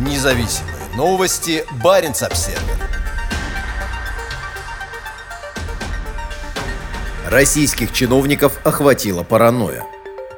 Независимые новости. Барин обсерва Российских чиновников охватила паранойя.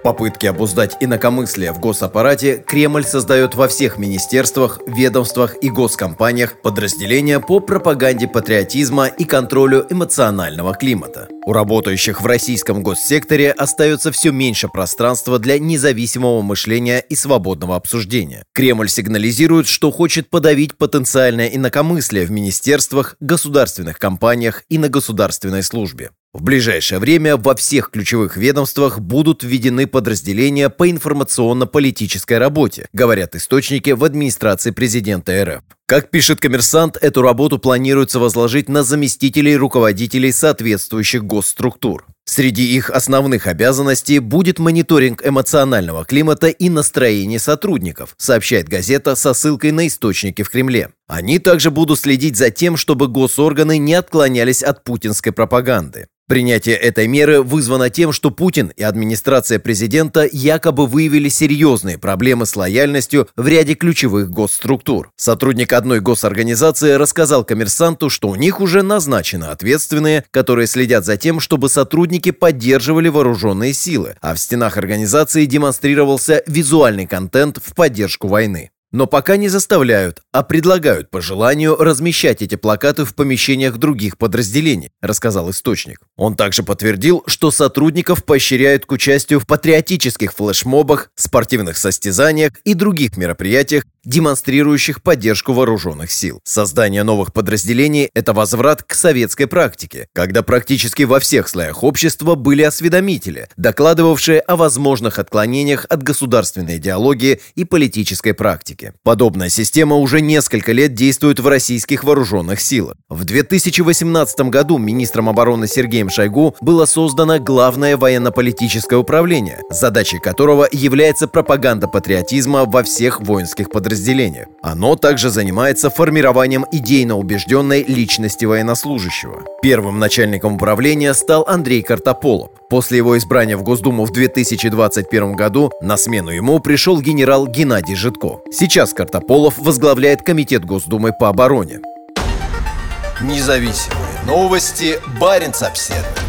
Попытки обуздать инакомыслие в госаппарате Кремль создает во всех министерствах, ведомствах и госкомпаниях подразделения по пропаганде патриотизма и контролю эмоционального климата. У работающих в российском госсекторе остается все меньше пространства для независимого мышления и свободного обсуждения. Кремль сигнализирует, что хочет подавить потенциальное инакомыслие в министерствах, государственных компаниях и на государственной службе. В ближайшее время во всех ключевых ведомствах будут введены подразделения по информационно-политической работе, говорят источники в администрации президента РФ. Как пишет коммерсант, эту работу планируется возложить на заместителей руководителей соответствующих госструктур. Среди их основных обязанностей будет мониторинг эмоционального климата и настроения сотрудников, сообщает газета со ссылкой на источники в Кремле. Они также будут следить за тем, чтобы госорганы не отклонялись от путинской пропаганды. Принятие этой меры вызвано тем, что Путин и администрация президента якобы выявили серьезные проблемы с лояльностью в ряде ключевых госструктур. Сотрудник одной госорганизации рассказал коммерсанту, что у них уже назначены ответственные, которые следят за тем, чтобы сотрудники поддерживали вооруженные силы, а в стенах организации демонстрировался визуальный контент в поддержку войны. Но пока не заставляют, а предлагают по желанию размещать эти плакаты в помещениях других подразделений, рассказал источник. Он также подтвердил, что сотрудников поощряют к участию в патриотических флешмобах, спортивных состязаниях и других мероприятиях, демонстрирующих поддержку вооруженных сил. Создание новых подразделений – это возврат к советской практике, когда практически во всех слоях общества были осведомители, докладывавшие о возможных отклонениях от государственной идеологии и политической практики. Подобная система уже несколько лет действует в российских вооруженных силах. В 2018 году министром обороны Сергеем Шойгу было создано Главное военно-политическое управление, задачей которого является пропаганда патриотизма во всех воинских подразделениях. Оно также занимается формированием идейно убежденной личности военнослужащего. Первым начальником управления стал Андрей Картополов. После его избрания в Госдуму в 2021 году на смену ему пришел генерал Геннадий Житко. Сейчас Картополов возглавляет Комитет Госдумы по обороне. Независимые новости. Барин обседный.